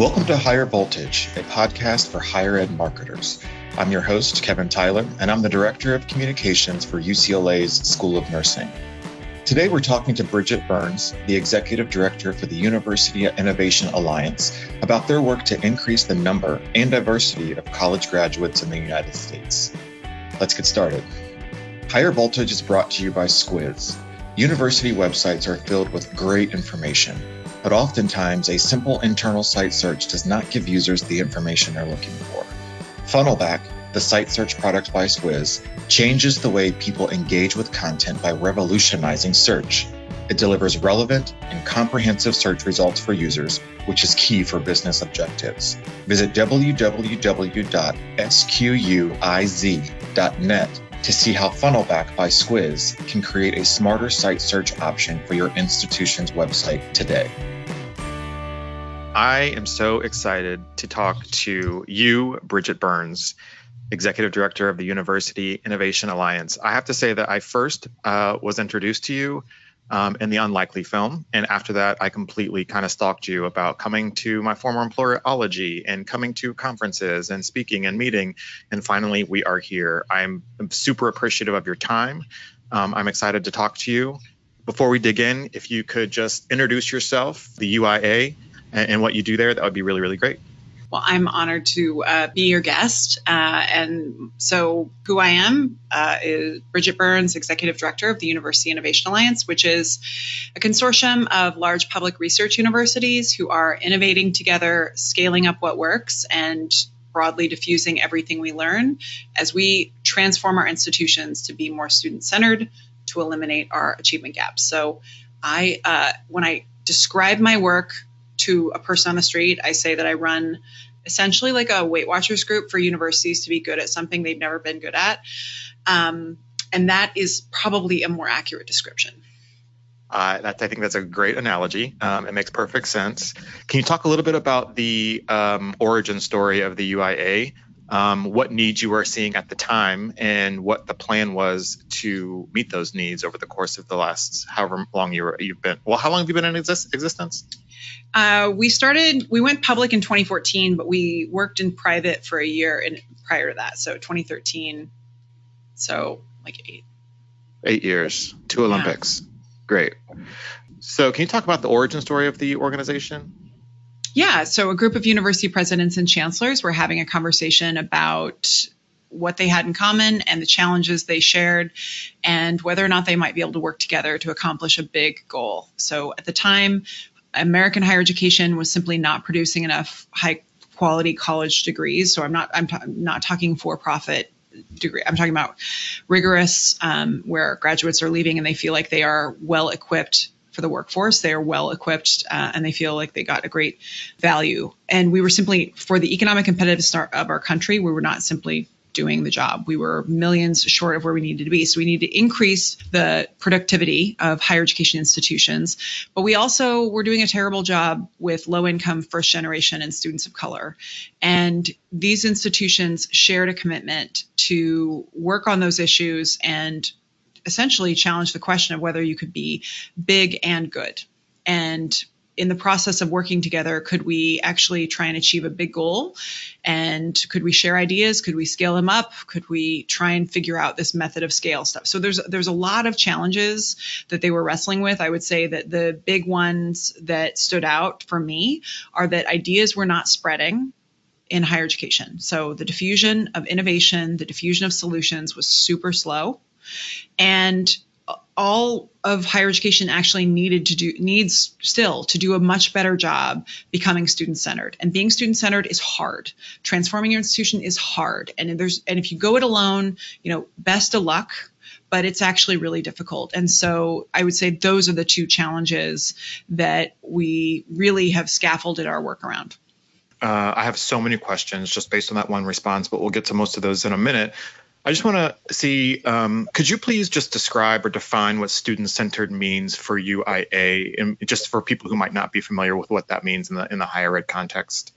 Welcome to Higher Voltage, a podcast for higher ed marketers. I'm your host, Kevin Tyler, and I'm the Director of Communications for UCLA's School of Nursing. Today, we're talking to Bridget Burns, the Executive Director for the University Innovation Alliance, about their work to increase the number and diversity of college graduates in the United States. Let's get started. Higher Voltage is brought to you by Squiz. University websites are filled with great information, but oftentimes a simple internal site search does not give users the information they're looking for. Funnelback, the site search product by Squiz, changes the way people engage with content by revolutionizing search. It delivers relevant and comprehensive search results for users, which is key for business objectives. Visit www.squiz.net to see how Funnelback by Squiz can create a smarter site search option for your institution's website today. I am so excited to talk to you, Bridget Burns, Executive Director of the University Innovation Alliance. I have to say that I first uh, was introduced to you um, in the Unlikely film. And after that, I completely kind of stalked you about coming to my former employer, Ology, and coming to conferences and speaking and meeting. And finally, we are here. I'm super appreciative of your time. Um, I'm excited to talk to you. Before we dig in, if you could just introduce yourself, the UIA, and, and what you do there, that would be really, really great. Well, I'm honored to uh, be your guest. Uh, and so, who I am uh, is Bridget Burns, Executive Director of the University Innovation Alliance, which is a consortium of large public research universities who are innovating together, scaling up what works, and broadly diffusing everything we learn as we transform our institutions to be more student centered, to eliminate our achievement gaps. So, I, uh, when I describe my work, to a person on the street, I say that I run essentially like a Weight Watchers group for universities to be good at something they've never been good at. Um, and that is probably a more accurate description. Uh, that, I think that's a great analogy. Um, it makes perfect sense. Can you talk a little bit about the um, origin story of the UIA? Um, what needs you were seeing at the time, and what the plan was to meet those needs over the course of the last however long you were, you've been. Well, how long have you been in exist- existence? Uh, we started, we went public in 2014, but we worked in private for a year in, prior to that. So 2013. So like eight. Eight years, two Olympics. Yeah. Great. So, can you talk about the origin story of the organization? Yeah. So, a group of university presidents and chancellors were having a conversation about what they had in common and the challenges they shared and whether or not they might be able to work together to accomplish a big goal. So at the time, American higher education was simply not producing enough high quality college degrees. So I'm not I'm, not talking for profit degree. I'm talking about rigorous, um, where graduates are leaving and they feel like they are well equipped for the workforce. They are well equipped uh, and they feel like they got a great value. And we were simply, for the economic competitiveness of our country, we were not simply doing the job. We were millions short of where we needed to be. So we need to increase the productivity of higher education institutions. But we also were doing a terrible job with low income first generation and students of color. And these institutions shared a commitment to work on those issues and essentially challenge the question of whether you could be big and good. And in the process of working together, could we actually try and achieve a big goal? And could we share ideas? Could we scale them up? Could we try and figure out this method of scale stuff? So there's there's a lot of challenges that they were wrestling with. I would say that the big ones that stood out for me are that ideas were not spreading in higher education. So the diffusion of innovation, the diffusion of solutions was super slow. And all of higher education actually needed to do needs still to do a much better job becoming student centered and being student centered is hard. Transforming your institution is hard. And there's and if you go it alone you know best of luck but it's actually really difficult. And so i would say those are the two challenges that we really have scaffolded our work around. Uh, I have so many questions just based on that one response, but we'll get to most of those in a minute. I just want to see, um, could you please just describe or define what student centered means for UIA, and just for people who might not be familiar with what that means in the in the higher ed context?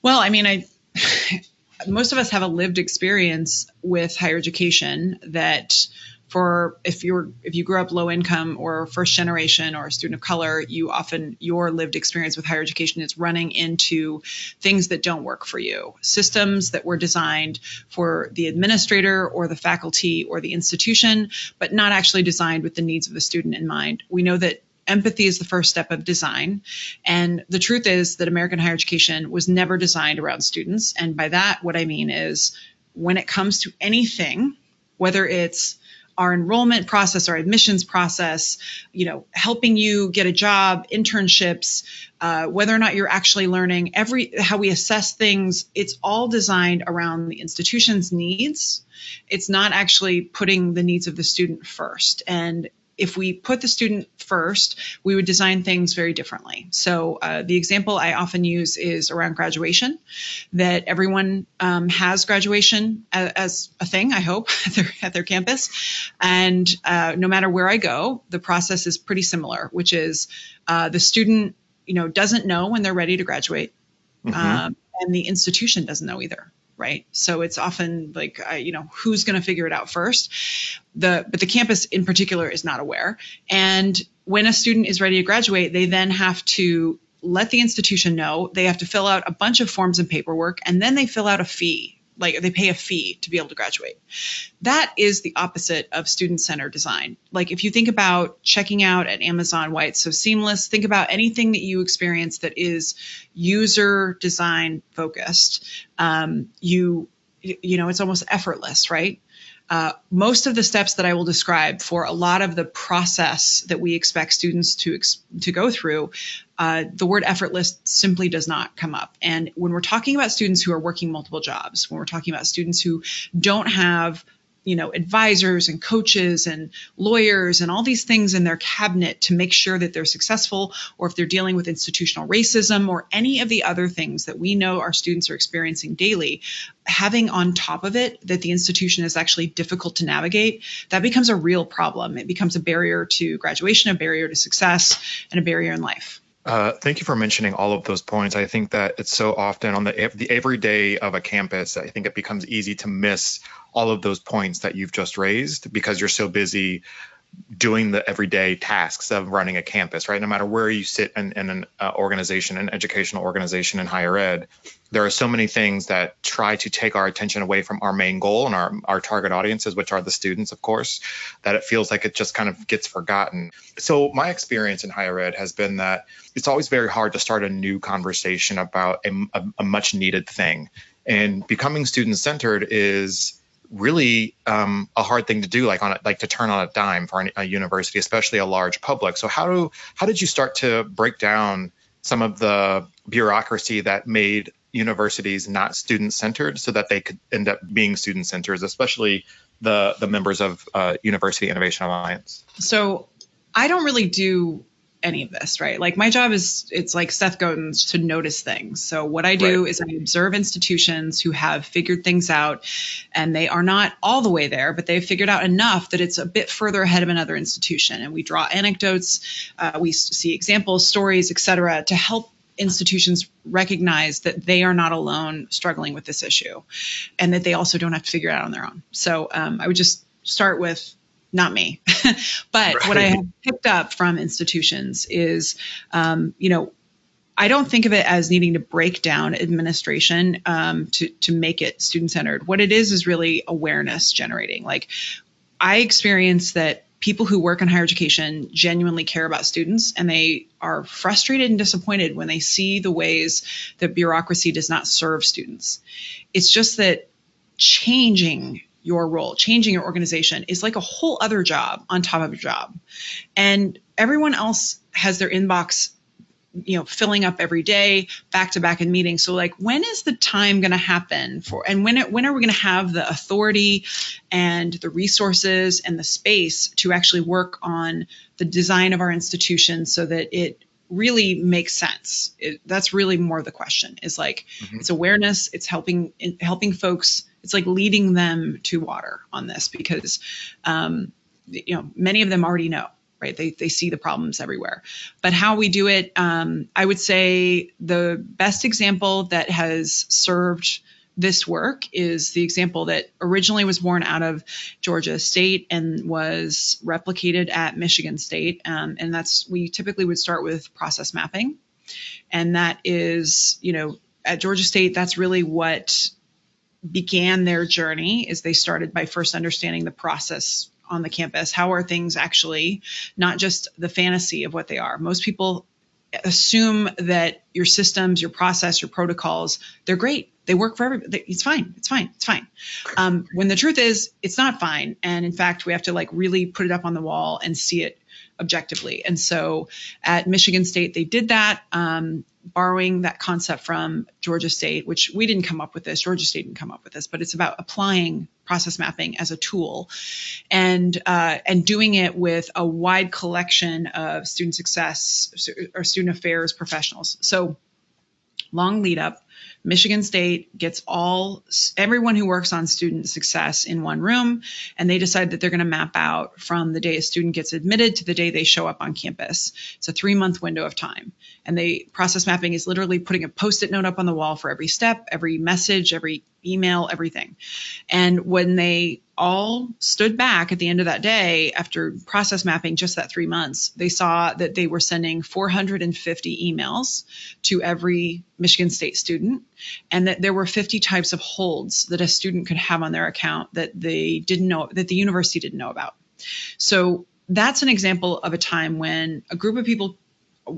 Well, I mean, I most of us have a lived experience with higher education that for if you're if you grew up low income or first generation or a student of color, you often your lived experience with higher education is running into things that don't work for you. Systems that were designed for the administrator or the faculty or the institution, but not actually designed with the needs of the student in mind. We know that empathy is the first step of design. And the truth is that American higher education was never designed around students. And by that, what I mean is when it comes to anything, whether it's our enrollment process, our admissions process, you know, helping you get a job, internships, uh, whether or not you're actually learning, every how we assess things, it's all designed around the institution's needs. It's not actually putting the needs of the student first. And if we put the student first, we would design things very differently. So uh, the example I often use is around graduation, that everyone um, has graduation as, as, a thing, I hope, at their, at their campus. And uh, no matter where I go, the process is pretty similar, which is uh, the student, you know, doesn't know when they're ready to graduate. Mm-hmm. Um, and the institution doesn't know either right? So it's often like, uh, you know, who's going to figure it out first? The but the campus in particular is not aware. And when a student is ready to graduate, they then have to let the institution know. They have to fill out a bunch of forms and paperwork, and then they fill out a fee like they pay a fee to be able to graduate. That is the opposite of student centered design. Like if you think about checking out at Amazon, why it's so seamless, think about anything that you experience that is user design focused. Um, you, you know, it's almost effortless, right? Uh, most of the steps that I will describe for a lot of the process that we expect students to ex- to go through, uh, the word effortless simply does not come up. And when we're talking about students who are working multiple jobs, when we're talking about students who don't have you know advisors and coaches and lawyers and all these things in their cabinet to make sure that they're successful or if they're dealing with institutional racism or any of the other things that we know our students are experiencing daily having on top of it that the institution is actually difficult to navigate that becomes a real problem it becomes a barrier to graduation a barrier to success and a barrier in life uh, thank you for mentioning all of those points. I think that it's so often on the the everyday of a campus. I think it becomes easy to miss all of those points that you've just raised because you're so busy doing the everyday tasks of running a campus, right? No matter where you sit in, in an uh, organization, an educational organization in higher ed, there are so many things that try to take our attention away from our main goal and our, our target audiences, which are the students, of course, that it feels like it just kind of gets forgotten. So, my experience in higher ed has been that it's always very hard to start a new conversation about a, a, a much needed thing. And becoming student centered is really um, a hard thing to do, like on a, like to turn on a dime for a university, especially a large public. So how do how did you start to break down some of the bureaucracy that made universities not student centered, so that they could end up being student centers, especially the the members of uh, University Innovation Alliance? So I don't really do any of this, right? Like my job is it's like Seth Godin's to notice things. So what I do right. is I observe institutions who have figured things out and they are not all the way there, but they've figured out enough that it's a bit further ahead of another institution. And we draw anecdotes, uh, we see examples, stories, etc., to help institutions recognize that they are not alone struggling with this issue and that they also don't have to figure it out on their own. So um, I would just start with not me. but right. what I have picked up from institutions is, um, you know, I don't think of it as needing to break down administration um, to to make it student centered. What it is is really awareness generating. Like I experience that people who work in higher education genuinely care about students and they are frustrated and disappointed when they see the ways that bureaucracy does not serve students. It's just that changing your role, changing your organization is like a whole other job on top of a job. And everyone else has their inbox you know filling up every day back to back in meetings so like when is the time going to happen for and when it, when are we going to have the authority and the resources and the space to actually work on the design of our institution so that it really makes sense it, that's really more the question is like mm-hmm. it's awareness it's helping helping folks it's like leading them to water on this because um, you know many of them already know right they, they see the problems everywhere but how we do it um, i would say the best example that has served this work is the example that originally was born out of Georgia State and was replicated at Michigan State. Um, and that's, we typically would start with process mapping. And that is, you know, at Georgia State, that's really what began their journey is they started by first understanding the process on the campus. How are things actually, not just the fantasy of what they are? Most people assume that your systems, your process, your protocols, they're great. They work for everybody. It's fine. It's fine. It's fine. Um, when the truth is, it's not fine. And in fact, we have to like really put it up on the wall and see it objectively. And so at Michigan State, they did that. Um, borrowing that concept from Georgia State, which we didn't come up with this, Georgia State didn't come up with this, but it's about applying process mapping as a tool and uh, and doing it with a wide collection of student success or student affairs professionals. So long lead up Michigan State gets all everyone who works on student success in one room, and they decide that they're going to map out from the day a student gets admitted to the day they show up on campus. It's a three month window of time, and they process mapping is literally putting a post-it note up on the wall for every step, every message, every email, everything. And when they all stood back at the end of that day after process mapping just that three months, they saw that they were sending 450 emails to every Michigan State student, and that there were 50 types of holds that a student could have on their account that they didn't know, that the university didn't know about. So that's an example of a time when a group of people,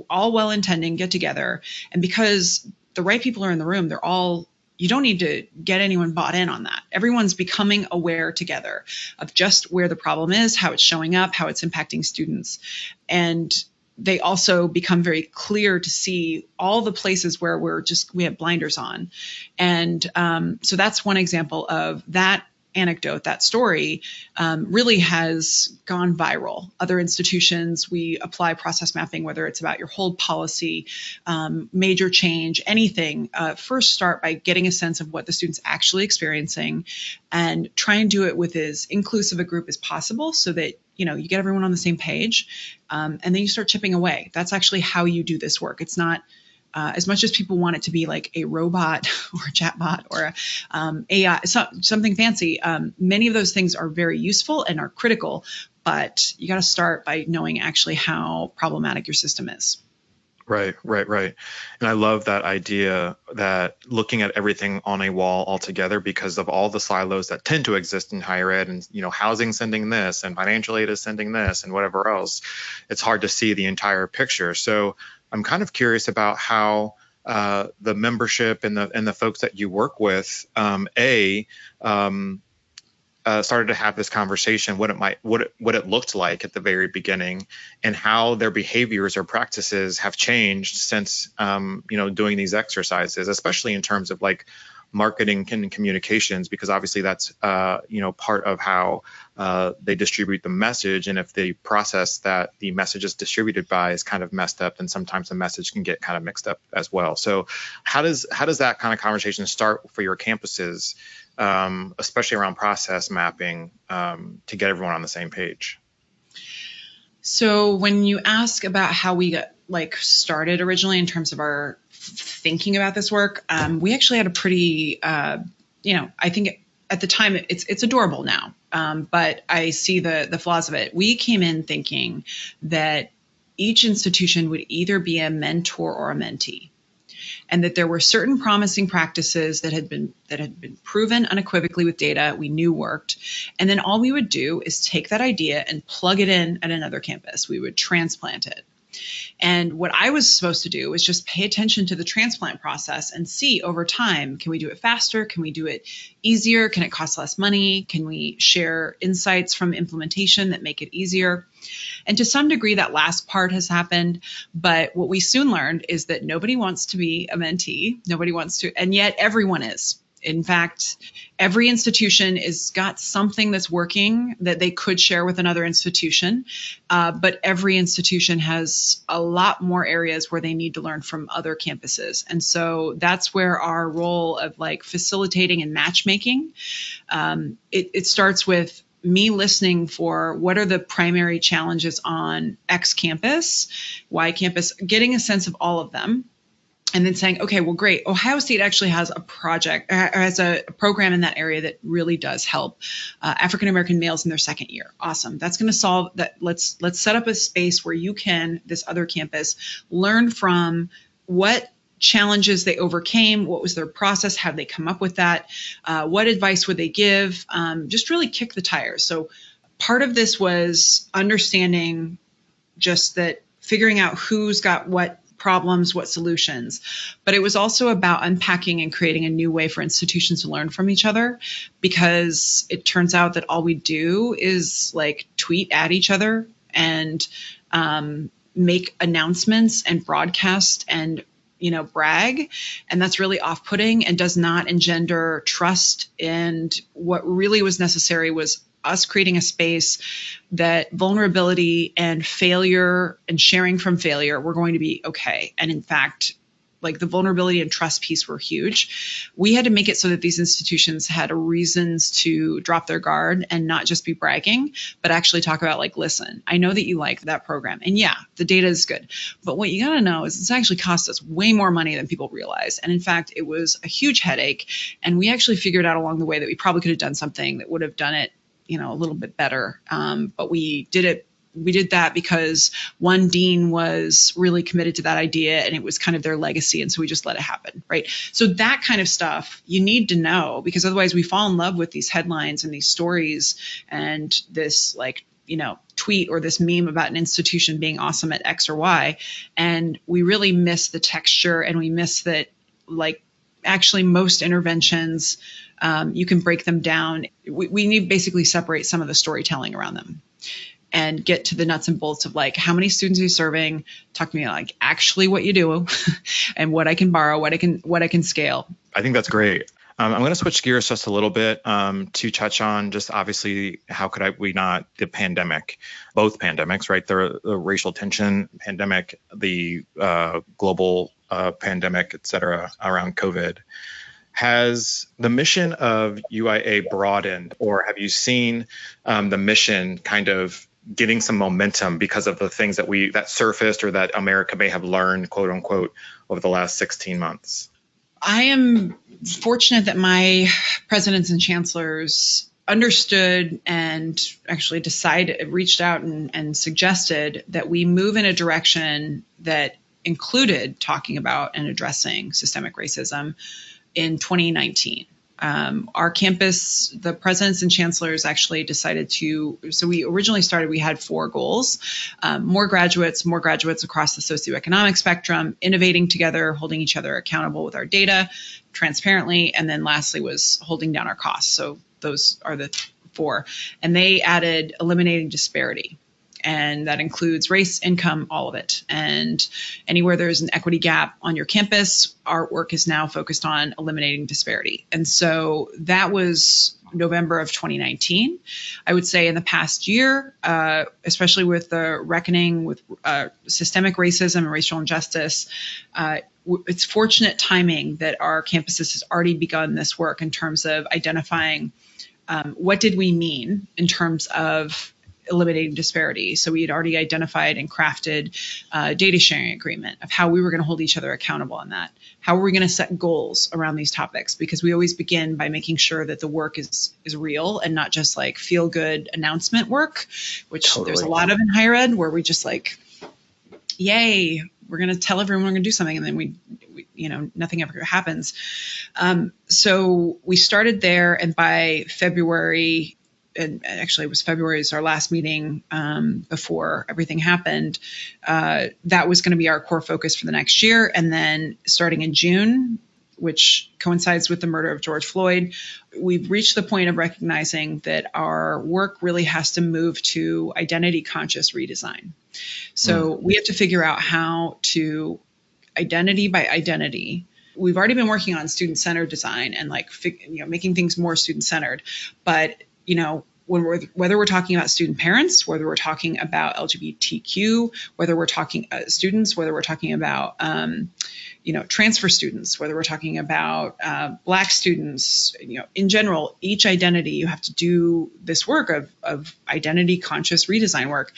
all well intending, get together, and because the right people are in the room, they're all you don't need to get anyone bought in on that. Everyone's becoming aware together of just where the problem is, how it's showing up, how it's impacting students. And they also become very clear to see all the places where we're just we have blinders on and um, so that's one example of that anecdote, that story, um, really has gone viral. Other institutions, we apply process mapping, whether it's about your hold policy, um, major change, anything. Uh, first, start by getting a sense of what the student's actually experiencing, and try and do it with as inclusive a group as possible, so that you know you get everyone on the same page, um, and then you start chipping away. That's actually how you do this work. It's not uh, as much as people want it to be like a robot or a chatbot or a um, AI, so, something fancy, um, many of those things are very useful and are critical, but you got to start by knowing actually how problematic your system is. Right, right, right. And I love that idea that looking at everything on a wall altogether because of all the silos that tend to exist in higher ed and you know housing sending this and financial aid is sending this and whatever else, it's hard to see the entire picture. So I'm kind of curious about how uh, the membership and the and the folks that you work with, um, a um, uh, started to have this conversation, what it might, what it, what it looked like at the very beginning, and how their behaviors or practices have changed since, um, you know, doing these exercises, especially in terms of like marketing and communications because obviously that's uh, you know part of how uh, they distribute the message and if the process that the message is distributed by is kind of messed up then sometimes the message can get kind of mixed up as well. So how does how does that kind of conversation start for your campuses um, especially around process mapping um, to get everyone on the same page. So when you ask about how we got like started originally in terms of our thinking about this work, um, we actually had a pretty, uh, you know, I think at the time it's it's adorable now, um, but I see the the flaws of it. We came in thinking that each institution would either be a mentor or a mentee and that there were certain promising practices that had been that had been proven unequivocally with data we knew worked. And then all we would do is take that idea and plug it in at another campus. We would transplant it and what I was supposed to do was just pay attention to the transplant process and see over time can we do it faster? Can we do it easier? Can it cost less money? Can we share insights from implementation that make it easier? And to some degree, that last part has happened. But what we soon learned is that nobody wants to be a mentee. Nobody wants to, and yet everyone is. In fact, every institution has got something that's working that they could share with another institution, uh, but every institution has a lot more areas where they need to learn from other campuses. And so that's where our role of like facilitating and matchmaking, um, it, it starts with me listening for what are the primary challenges on X campus, Y campus, getting a sense of all of them and then saying, okay, well, great. Ohio State actually has a project, or has a program in that area that really does help uh, African American males in their second year. Awesome. That's going to solve that. Let's let's set up a space where you can this other campus learn from what challenges they overcame what was their process how they come up with that uh, what advice would they give um, just really kick the tires so part of this was understanding just that figuring out who's got what problems, what solutions. But it was also about unpacking and creating a new way for institutions to learn from each other because it turns out that all we do is like tweet at each other and um, make announcements and broadcast and you know brag and that's really off-putting and does not engender trust and what really was necessary was us creating a space that vulnerability and failure and sharing from failure were going to be okay. And in fact, like the vulnerability and trust piece were huge. We had to make it so that these institutions had reasons to drop their guard and not just be bragging, but actually talk about like, listen, I know that you like that program. And yeah, the data is good. But what you got to know is it's actually cost us way more money than people realize. And in fact, it was a huge headache. And we actually figured out along the way that we probably could have done something that would have done it you know a little bit better. Um, but we did it. We did that because one dean was really committed to that idea and it was kind of their legacy. And so we just let it happen. Right. So that kind of stuff you need to know because otherwise we fall in love with these headlines and these stories and this like you know tweet or this meme about an institution being awesome at x or y and we really miss the texture and we miss that like actually most interventions um, you can break them down. We, we need basically separate some of the storytelling around them and get to the nuts and bolts of like how many students are you serving? Talk to me like actually what you do and what i can borrow what i can what i can scale. I think that's great. Um, i'm going to switch gears just a little bit um, to touch on just obviously how could I, we not the pandemic both pandemics right? The, the racial tension pandemic the uh, global uh, pandemic et cetera around covid has the mission of UIA broadened, or have you seen um, the mission kind of getting some momentum because of the things that we that surfaced or that America may have learned, quote unquote, over the last 16 months? I am fortunate that my presidents and chancellors understood and actually decided, reached out and, and suggested that we move in a direction that included talking about and addressing systemic racism in 2019. Um, our campus, the presidents and chancellors actually decided to. So we originally started, we had four goals um, more graduates, more graduates across the socioeconomic spectrum, innovating together, holding each other accountable with our data transparently, and then lastly was holding down our costs. So those are the four. And they added eliminating disparity and that includes race, income, all of it. And anywhere there's an equity gap on your campus, our work is now focused on eliminating disparity. And so that was November of 2019. I would say in the past year, uh, especially with the reckoning with uh, systemic racism and racial injustice, uh, it's fortunate timing that our campuses has already begun this work in terms of identifying um, what did we mean in terms of eliminating disparity. So we had already identified and crafted a data sharing agreement of how we were going to hold each other accountable on that. How are we going to set goals around these topics? Because we always begin by making sure that the work is is real and not just like feel good announcement work, which totally. there's a lot of in higher ed where we just like, yay, we're going to tell everyone we're going to do something, and then we, we you know, nothing ever happens. Um, so we started there, and by February and actually it was February is our last meeting um, before everything happened. Uh, that was going to be our core focus for the next year, and then starting in June, which coincides with the murder of George Floyd, we've reached the point of recognizing that our work really has to move to identity conscious redesign. So mm. we have to figure out how to identity by identity we've already been working on student centered design and like you know making things more student centered but you know, when we're whether we're talking about student parents, whether we're talking about LGBTQ, whether we're talking uh, students, whether we're talking about um, you know transfer students, whether we're talking about uh, Black students, you know, in general, each identity you have to do this work of of identity conscious redesign work,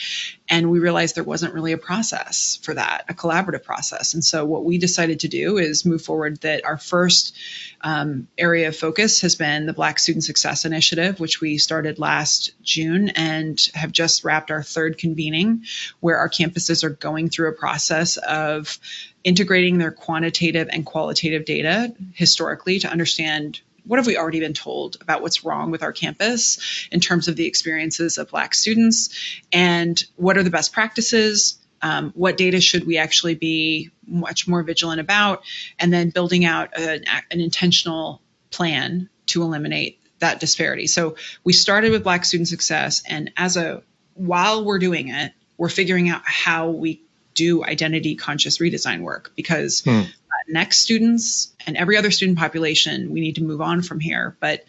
and we realized there wasn't really a process for that, a collaborative process, and so what we decided to do is move forward. That our first um, area of focus has been the Black Student Success Initiative, which we started last June and have just wrapped our third convening, where our campuses are going through a process of integrating their quantitative and qualitative data historically to understand what have we already been told about what's wrong with our campus in terms of the experiences of Black students, and what are the best practices um, what data should we actually be much more vigilant about, and then building out an, an intentional plan to eliminate that disparity. So we started with Black student success, and as a while we're doing it, we're figuring out how we do identity conscious redesign work because hmm. next students and every other student population, we need to move on from here. But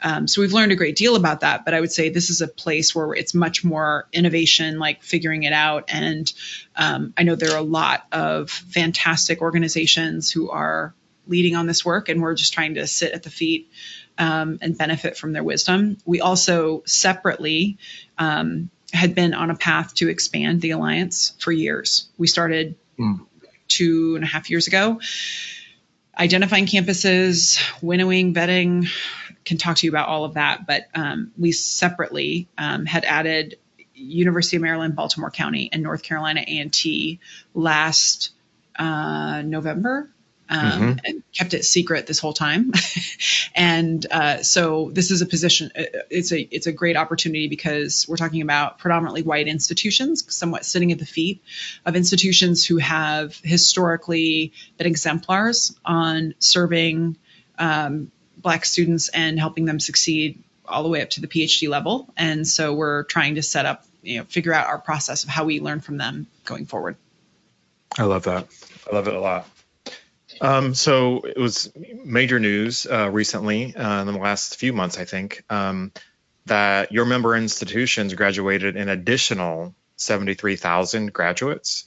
um, so we've learned a great deal about that, but I would say this is a place where it's much more innovation, like figuring it out. And um, I know there are a lot of fantastic organizations who are leading on this work, and we're just trying to sit at the feet um, and benefit from their wisdom. We also separately um, had been on a path to expand the alliance for years. We started mm. two and a half years ago identifying campuses, winnowing, vetting, can talk to you about all of that. But um, we separately um, had added University of Maryland, Baltimore County, and North Carolina A&T last uh, November. Um, mm-hmm. and kept it secret this whole time. and uh, so this is a position. Uh, it's a it's a great opportunity because we're talking about predominantly white institutions, somewhat sitting at the feet of institutions who have historically been exemplars on serving um, black students and helping them succeed all the way up to the PhD level. And so we're trying to set up, you know, figure out our process of how we learn from them going forward. I love that. I love it a lot. Um, so it was major news uh, recently uh, in the last few months, I think, um, that your member institutions graduated an additional 73,000 graduates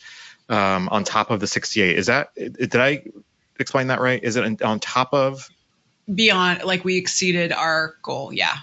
um, on top of the 68. Is that, did I explain that right? Is it on top of? Beyond like we exceeded our goal yeah.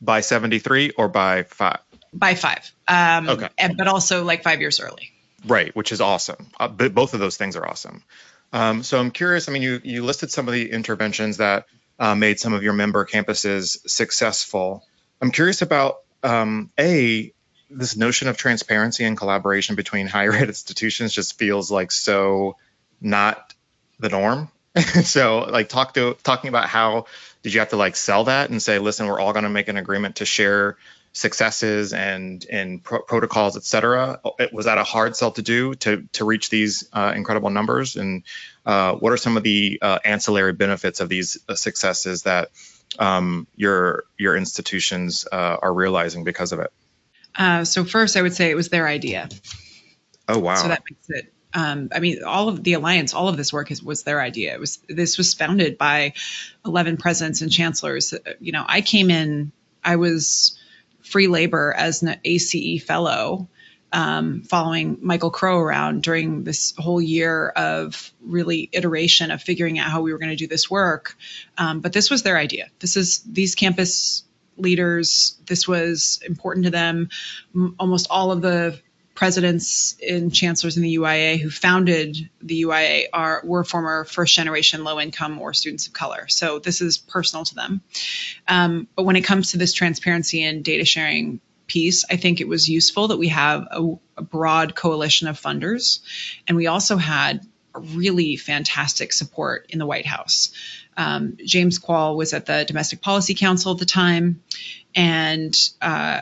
By 73 or by five? By five. Um okay. and, but also like five years early. Right which is awesome. Uh, both of those things are awesome um, so i'm curious i mean you you listed some of the interventions that uh, made some of your member campuses successful. I'm curious about um, a this notion of transparency and collaboration between higher ed institutions just feels like so not the norm. So like talk to talking about how did you have to like sell that and say, listen, we're all going to make an agreement to share successes and and pro- protocols, et cetera. Was that a hard sell to do to to reach these uh, incredible numbers? And uh, what are some of the uh, ancillary benefits of these uh, successes that um, your your institutions uh, are realizing because of it? Uh, so first, I would say it was their idea. Oh wow! So that makes it um, I mean, all of the alliance, all of this work is, was their idea. It was this was founded by 11 presidents and chancellors. You know, I came in, I was free labor as an ACE fellow, um, following Michael Crow around during this whole year of really iteration of figuring out how we were going to do this work. Um, but this was their idea. This is these campus leaders. This was important to them. M- almost all of the presidents and chancellors in the UIA who founded the UIA are were former first generation low income or students of color. So this is personal to them. Um, but when it comes to this transparency and data sharing piece, I think it was useful that we have a, a broad coalition of funders, and we also had really fantastic support in the White House. Um, James Kvaal was at the Domestic Policy Council at the time, and uh,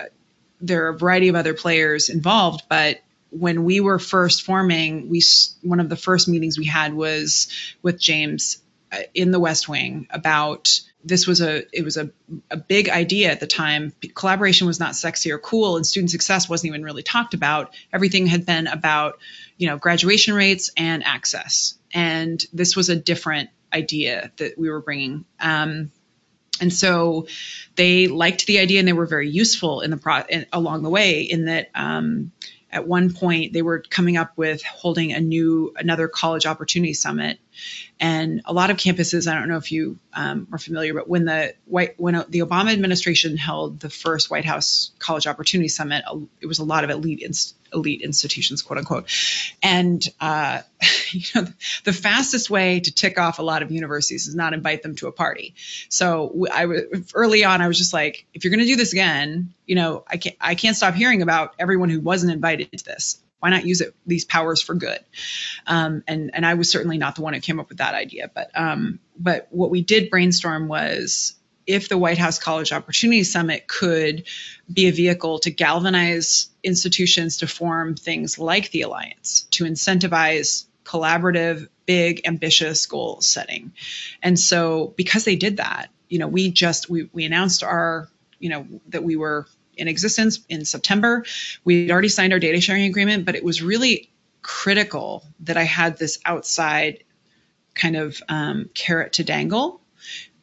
there are a variety of other players involved, but when we were first forming, we one of the first meetings we had was with James uh, in the West Wing about this was a it was a, a big idea at the time. Collaboration was not sexy or cool, and student success wasn't even really talked about. Everything had been about you know graduation rates and access, and this was a different idea that we were bringing. Um, And so they liked the idea and they were very useful in the pro along the way in that um, at one point they were coming up with holding a new another college opportunity summit and a lot of campuses i don't know if you um, are familiar but when the white when the obama administration held the first white house college opportunity summit it was a lot of elite inst- elite institutions quote unquote. And uh, you know the fastest way to tick off a lot of universities is not invite them to a party. So i was early on i was just like if you're going to do this again you know i can't i can't stop hearing about everyone who wasn't invited to this why not use it these powers for good? Um, and and i was certainly not the one who came up with that idea but um, but what we did brainstorm was if the white house college opportunity summit could be a vehicle to galvanize institutions to form things like the alliance to incentivize collaborative big ambitious goal setting. And so because they did that you know we just we, we announced our you know that we were in existence in September. We'd already signed our data sharing agreement, but it was really critical that I had this outside kind of um, carrot to dangle.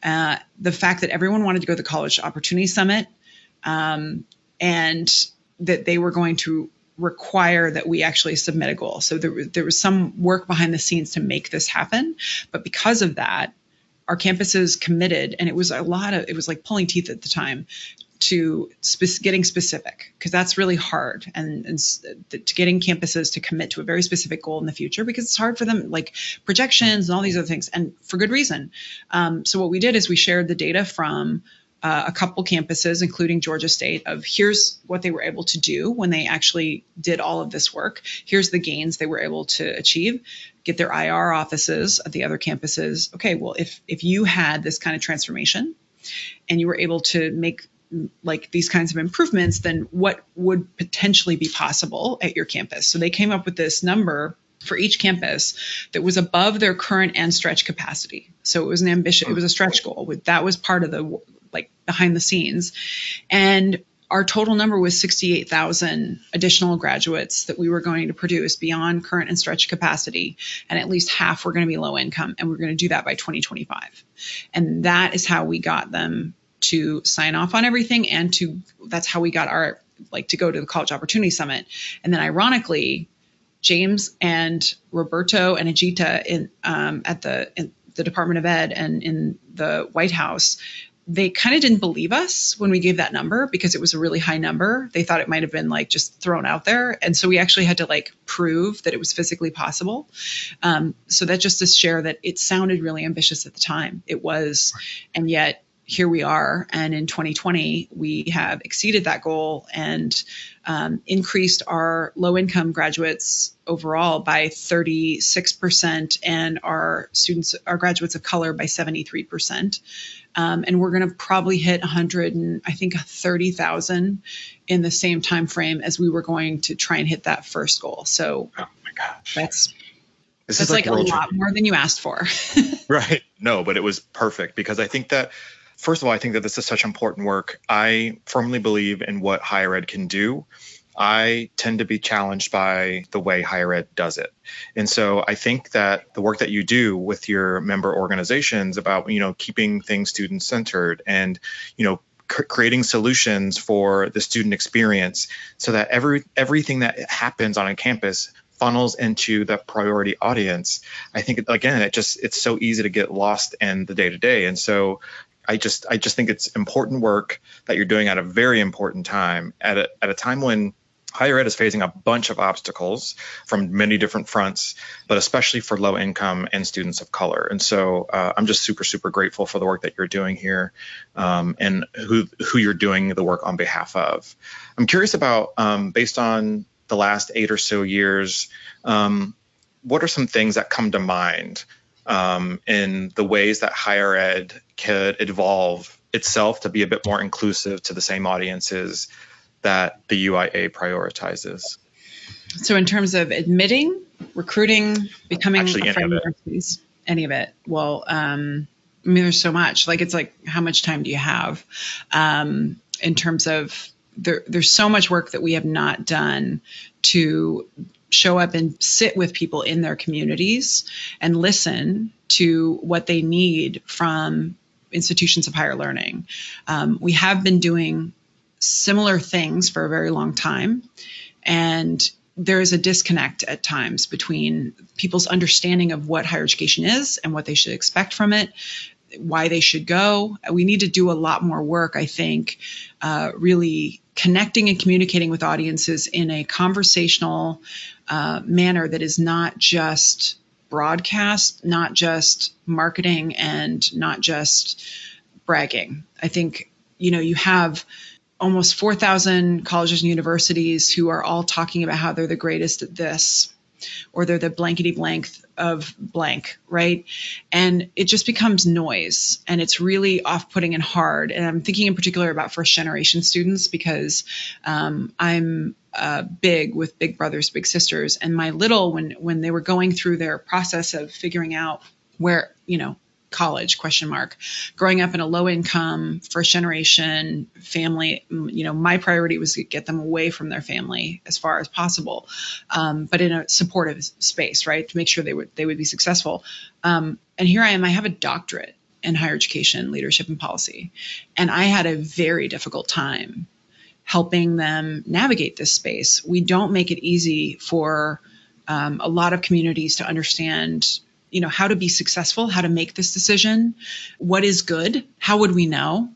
Uh, the fact that everyone wanted to go to the College Opportunity Summit um, and that they were going to require that we actually submit a goal. So there, there was some work behind the scenes to make this happen. But because of that, our campuses committed, and it was a lot of, it was like pulling teeth at the time to getting specific because that's really hard. And, and to getting campuses to commit to a very specific goal in the future because it's hard for them like projections and all these other things and for good reason. Um, so what we did is we shared the data from uh, a couple campuses including georgia state of here's what they were able to do when they actually did all of this work. Here's the gains they were able to achieve. Get their ir offices at the other campuses. Okay well if if you had this kind of transformation and you were able to make like these kinds of improvements, then what would potentially be possible at your campus? So they came up with this number for each campus that was above their current and stretch capacity. So it was an ambition, it was a stretch goal. That was part of the like behind the scenes. And our total number was 68,000 additional graduates that we were going to produce beyond current and stretch capacity. And at least half were going to be low income. And we're going to do that by 2025. And that is how we got them to sign off on everything and to that's how we got our like to go to the college opportunity summit and then ironically james and roberto and ajita in um, at the in the department of ed and in the white house they kind of didn't believe us when we gave that number because it was a really high number. They thought it might have been like just thrown out there. And so we actually had to like prove that it was physically possible. Um, so that just to share that it sounded really ambitious at the time. It was, and yet here we are. And in 2020, we have exceeded that goal and um, increased our low income graduates overall by 36% and our students, our graduates of color by 73%. Um, and we're going to probably hit 100 and I think 30,000 in the same time frame as we were going to try and hit that first goal. So oh my gosh, that's this that's like, like a lot more than you asked for. right. No, but it was perfect because I think that First of all, I think that this is such important work. I firmly believe in what higher ed can do. I tend to be challenged by the way higher ed does it. And so I think that the work that you do with your member organizations about, you know, keeping things student centered and, you know, creating solutions for the student experience so that every everything that happens on a campus funnels into the priority audience i think again it just it's so easy to get lost in the day to day and so I just I just think it's important work that you're doing at a very important time at a, at a time when higher ed is facing a bunch of obstacles from many different fronts, but especially for low income and students of color. And so uh, I'm just super super grateful for the work that you're doing here um, and who who you're doing the work on behalf of. I'm curious about um, based on the last eight or so years. Um, what are some things that come to mind um, in the ways that higher ed could evolve itself to be a bit more inclusive to the same audiences that the UIA prioritizes. So, in terms of admitting, recruiting, becoming Actually, a friend universities, any of it. Well, um, I mean, there's so much. Like, it's like, how much time do you have? Um, in terms of there, there's so much work that we have not done to show up and sit with people in their communities and listen to what they need from institutions of higher learning. Um, we have been doing similar things for a very long time. And there is a disconnect at times between people's understanding of what higher education is and what they should expect from it, why they should go. We need to do a lot more work, I think, uh, really connecting and communicating with audiences in a conversational uh, manner that is not just broadcast, not just marketing, and not just bragging. I think, you know, you have almost 4,000 colleges and universities who are all talking about how they're the greatest at this or they're the blankety blank of blank, right? And it just becomes noise and it's really off putting and hard. And I'm thinking in particular about first generation students because um, I'm uh, big with big brothers, big sisters. And my little, when, when they were going through their process of figuring out where, you know, college question mark growing up in a low income first generation family you know my priority was to get them away from their family as far as possible um, but in a supportive space right to make sure they would they would be successful um, and here i am i have a doctorate in higher education leadership and policy and i had a very difficult time helping them navigate this space. We don't make it easy for um, a lot of communities to understand you know, how to be successful, how to make this decision, what is good, how would we know,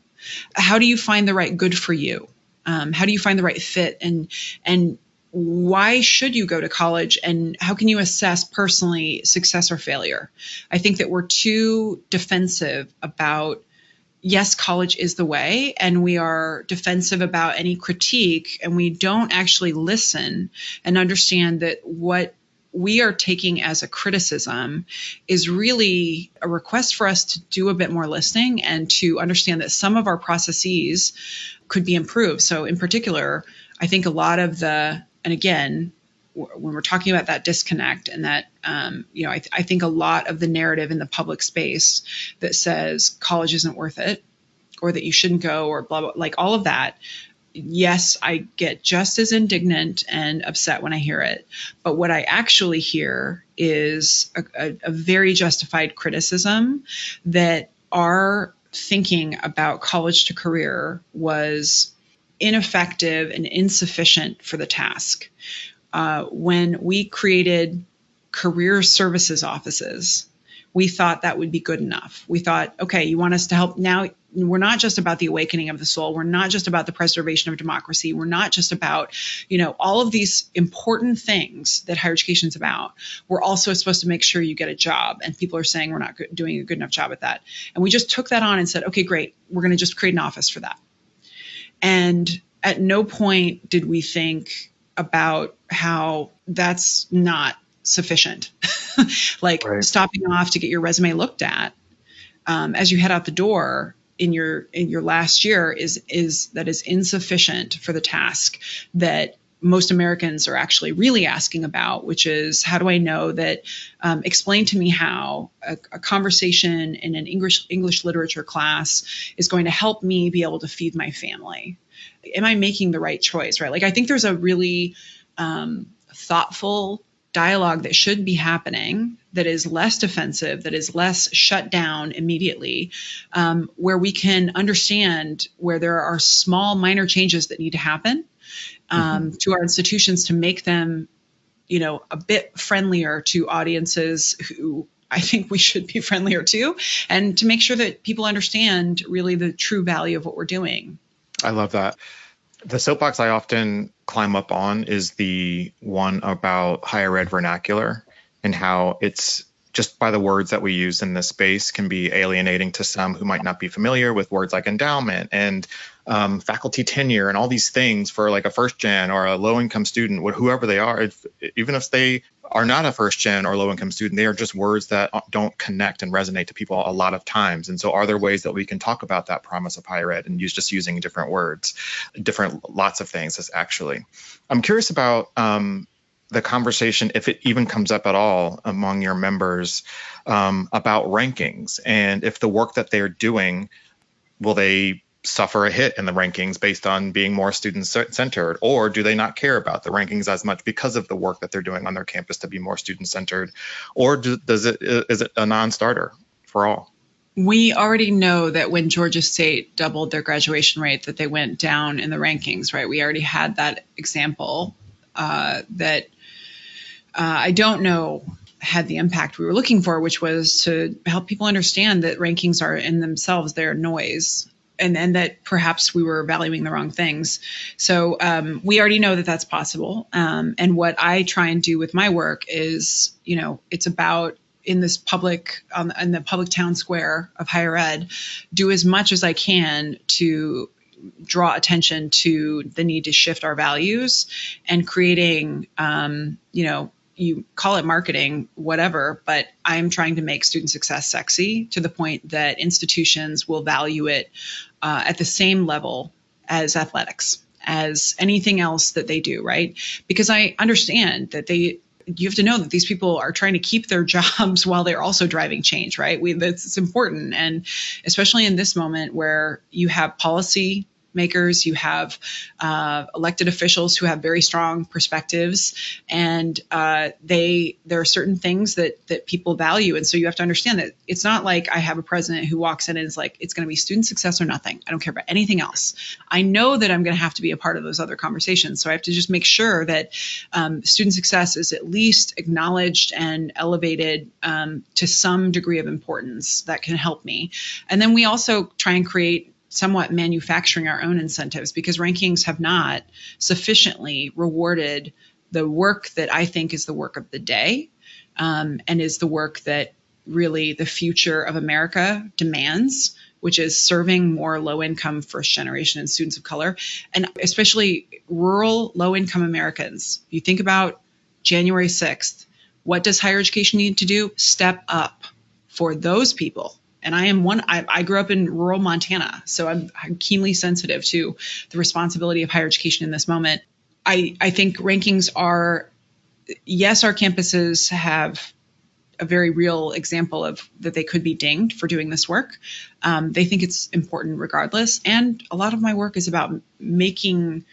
how do you find the right good for you, um, how do you find the right fit, and and why should you go to college? And how can you assess personally success or failure? I think that we're too defensive about yes, college is the way, and we are defensive about any critique, and we don't actually listen and understand that what we are taking as a criticism is really a request for us to do a bit more listening and to understand that some of our processes could be improved. So, in particular, I think a lot of the, and again, when we're talking about that disconnect and that, um, you know, I, th- I think a lot of the narrative in the public space that says college isn't worth it or that you shouldn't go or blah, blah, like all of that yes, I get just as indignant and upset when I hear it. But what I actually hear is a, a, a very justified criticism that our thinking about college to career was ineffective and insufficient for the task. Uh, when we created career services offices, we thought that would be good enough. We thought, okay, you want us to help now? We're not just about the awakening of the soul. We're not just about the preservation of democracy. We're not just about you know all of these important things that higher education is about. We're also supposed to make sure you get a job and people are saying we're not doing a good enough job at that. And we just took that on and said okay great we're going to just create an office for that. And at no point did we think about how that's not sufficient like right. stopping off to get your resume looked at um, as you head out the door in your in your last year is is that is insufficient for the task that most Americans are actually really asking about, which is how do I know that? Um, explain to me how a, a, conversation in an English English literature class is going to help me be able to feed my family. Am I making the right choice? Right? Like I think there's a really um, thoughtful dialogue that should be happening that is less defensive, that is less shut down immediately, um, where we can understand where there are small, minor changes that need to happen um, mm-hmm. to our institutions to make them, you know, a bit friendlier to audiences who I think we should be friendlier to, and to make sure that people understand really the true value of what we're doing. I love that. The soapbox I often climb up on is the one about higher ed vernacular and how it's just by the words that we use in this space can be alienating to some who might not be familiar with words like endowment and um, faculty tenure and all these things for like a first gen or a low income student, whoever they are, if, even if they are not a first gen or low income student, they are just words that don't connect and resonate to people a lot of times. And so, are there ways that we can talk about that promise of higher ed and use just using different words, different lots of things? Actually, I'm curious about um, the conversation, if it even comes up at all among your members, um, about rankings and if the work that they're doing will they suffer a hit in the rankings based on being more student centered or do they not care about the rankings as much because of the work that they're doing on their campus to be more student centered or do, does it is it a non-starter for all we already know that when Georgia State doubled their graduation rate, that they went down in the rankings, right? We already had that example uh, that uh, I don't know had the impact we were looking for, which was to help people understand that rankings are in themselves they're noise. And, and that perhaps we were valuing the wrong things. So um, we already know that that's possible. Um, and what I try and do with my work is, you know, it's about in this public um, in the public town square of higher ed, do as much as I can to draw attention to the need to shift our values and creating, um, you know, you call it marketing, whatever, but I'm trying to make student success sexy to the point that institutions will value it uh, at the same level as athletics, as anything else that they do, right? Because I understand that they you have to know that these people are trying to keep their jobs while they're also driving change, right? We that's it's important, and especially in this moment where you have policy makers, you have uh, elected officials who have very strong perspectives, and uh, they there are certain things that that people value, and so you have to understand that it's not like I have a president who walks in and is like, it's going to be student success or nothing. I don't care about anything else. I know that I'm going to have to be a part of those other conversations, so I have to just make sure that um, student success is at least acknowledged and elevated um, to some degree of importance that can help me, and then we also try and create somewhat manufacturing our own incentives because rankings have not sufficiently rewarded the work that I think is the work of the day um, and is the work that really the future of America demands, which is serving more low income first generation and students of color, and especially rural low income Americans. You think about January 6th, what does higher education need to do? Step up for those people and I am one. I, I, grew up in rural Montana, so I'm, I'm, keenly sensitive to the responsibility of higher education in this moment. I, I think rankings are, yes, our campuses have a very real example of that they could be dinged for doing this work. Um, they think it's important regardless, and a lot of my work is about making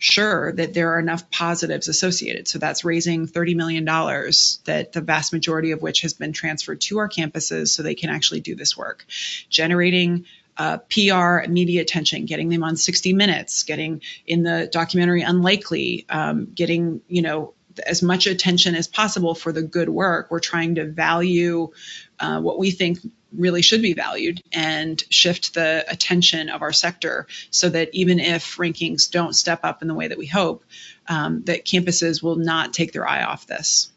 sure that there are enough positives associated. So that's raising $30 million that the vast majority of which has been transferred to our campuses so they can actually do this work. Generating uh, PR, media attention, getting them on 60 Minutes, getting in the documentary Unlikely, um, getting, you know, as much attention as possible for the good work. We're trying to value uh, what we think really should be valued and shift the attention of our sector so that even if rankings don't step up in the way that we hope, um, that campuses will not take their eye off this.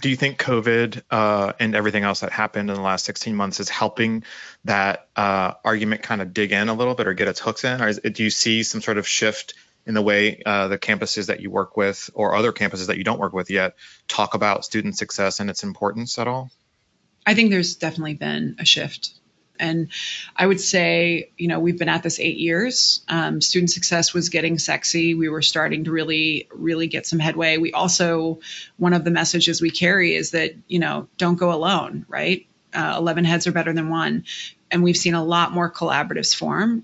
Do you think COVID uh, and everything else that happened in the last 16 months is helping that uh, argument kind of dig in a little bit or get its hooks in? Or is, do you see some sort of shift in the way uh, the campuses that you work with or other campuses that you don't work with yet talk about student success and its importance at all? I think there's definitely been a shift. And I would say, you know, we've been at this eight years. Um, student success was getting sexy. We were starting to really, really get some headway. We also, one of the messages we carry is that, you know, don't go alone, right? Uh, 11 heads are better than one. And we've seen a lot more collaboratives form.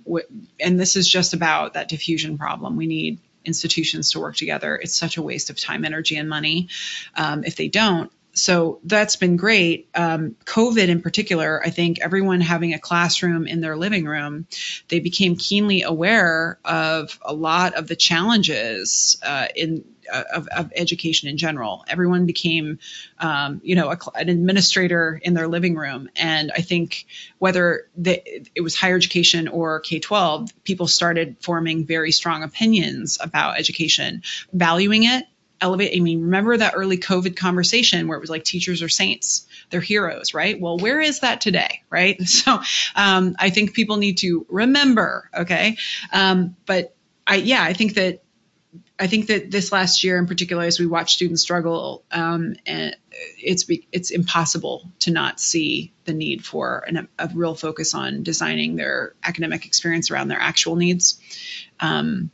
And this is just about that diffusion problem. We need institutions to work together. It's such a waste of time, energy, and money um, if they don't so that's been great. Um, COVID in particular, I think everyone having a classroom in their living room, they became keenly aware of a lot of the challenges uh, in uh, of, of, education in general. Everyone became, um, you know, a, an administrator in their living room, and I think whether the, it was higher education or K twelve, people started forming very strong opinions about education, valuing it elevate. I mean, remember that early COVID conversation where it was like teachers are saints, they're heroes, right? Well, where is that today, right? So um, I think people need to remember, okay? Um, but I, yeah, I think that I think that this last year in particular, as we watch students struggle, um, it's it's impossible to not see the need for an, a real focus on designing their academic experience around their actual needs. Um,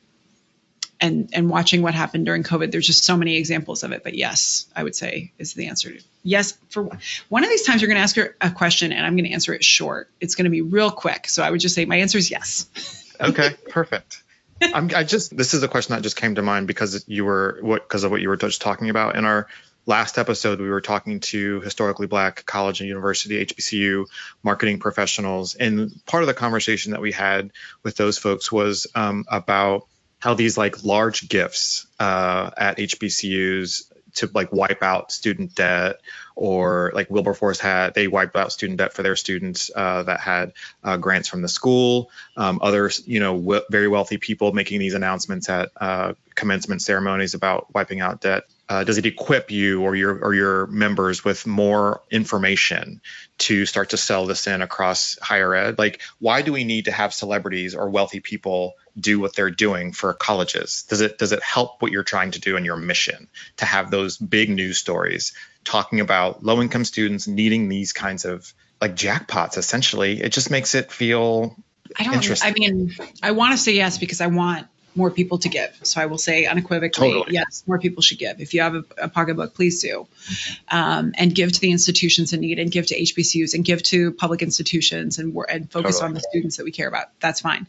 and and watching what happened during COVID, there's just so many examples of it. But yes, I would say is the answer. Yes, for one of these times you're going to ask a question, and I'm going to answer it short. It's going to be real quick. So I would just say my answer is yes. okay, perfect. I'm, I just this is a question that just came to mind because you were what because of what you were just talking about in our last episode, we were talking to historically black college and university, HBCU marketing professionals. And part of the conversation that we had with those folks was um, about how these like large gifts uh, at HBCUs to like wipe out student debt or like Wilberforce had they wiped out student debt for their students uh, that had uh, grants from the school. Um, others, you know, w- very wealthy people making these announcements at uh, commencement ceremonies about wiping out debt uh, does it equip you or your or your members with more information to start to sell this in across higher ed? Like, why do we need to have celebrities or wealthy people do what they're doing for colleges? Does it does it help what you're trying to do in your mission to have those big news stories talking about low income students needing these kinds of like jackpots? Essentially, it just makes it feel. I don't. I mean, I want to say yes because I want more people to give. So I will say unequivocally, totally. yes, more people should give. If you have a, a pocketbook, please do. Um, and give to the institutions in need and give to HBCUs and give to public institutions and, and focus totally. on the students that we care about. That's fine.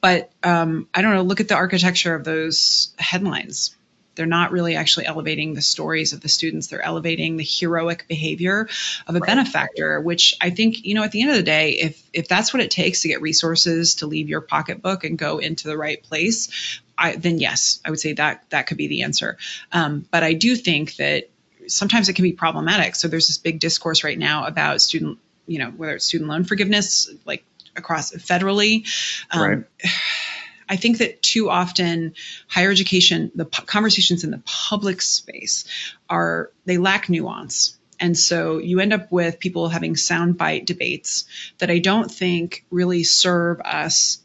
But um, I don't know, look at the architecture of those headlines. They're not really actually elevating the stories of the students. They're elevating the heroic behavior of a right. benefactor, which I think, you know, at the end of the day, if if that's what it takes to get resources to leave your pocketbook and go into the right place, I, then yes, I would say that that could be the answer. Um, but I do think that sometimes it can be problematic. So there's this big discourse right now about student, you know, whether it's student loan forgiveness, like across federally. Um, right I think that too often higher education, the conversations in the public space are, they lack nuance. And so you end up with people having soundbite debates that I don't think really serve us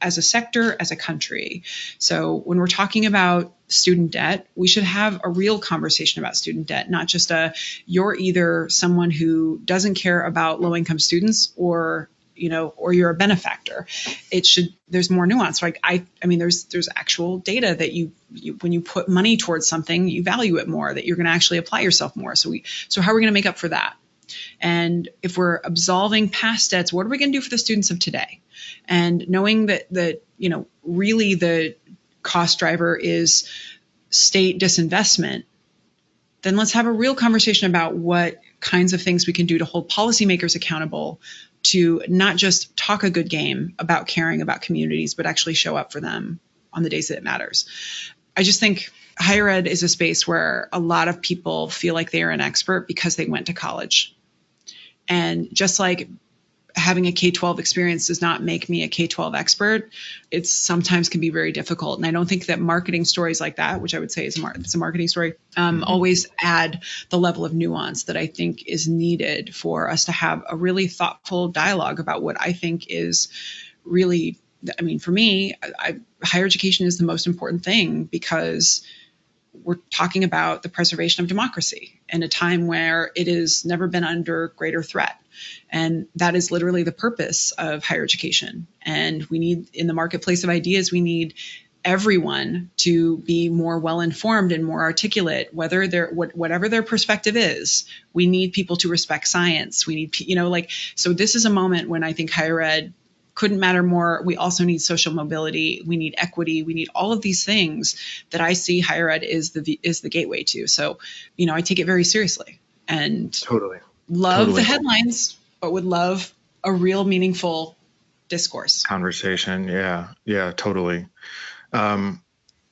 as a sector, as a country. So when we're talking about student debt, we should have a real conversation about student debt, not just a you're either someone who doesn't care about low income students or you know, or you're a benefactor. It should there's more nuance. Like I I mean there's there's actual data that you, you when you put money towards something, you value it more, that you're going to actually apply yourself more. So we so how are we going to make up for that? And if we're absolving past debts, what are we going to do for the students of today? And knowing that that you know really the cost driver is state disinvestment, then let's have a real conversation about what kinds of things we can do to hold policymakers accountable to not just talk a good game about caring about communities, but actually show up for them on the days that it matters. I just think higher ed is a space where a lot of people feel like they are an expert because they went to college. And just like having a K 12 experience does not make me a K 12 expert. It sometimes can be very difficult. And I don't think that marketing stories like that, which I would say is a, mar- it's a marketing story, um, mm-hmm. always add the level of nuance that I think is needed for us to have a really thoughtful dialogue about what I think is really, I mean, for me, I, higher education is the most important thing because we're talking about the preservation of democracy in a time where it has never been under greater threat. And that is literally the purpose of higher education. And we need, in the marketplace of ideas, we need everyone to be more well informed and more articulate whether their what, whatever their perspective is we need people to respect science we need you know like so this is a moment when i think higher ed couldn't matter more. We also need social mobility. We need equity. We need all of these things that I see higher ed is the is the gateway to. So, you know, I take it very seriously and totally love totally. the headlines, but would love a real meaningful discourse conversation. Yeah, yeah, totally. Um,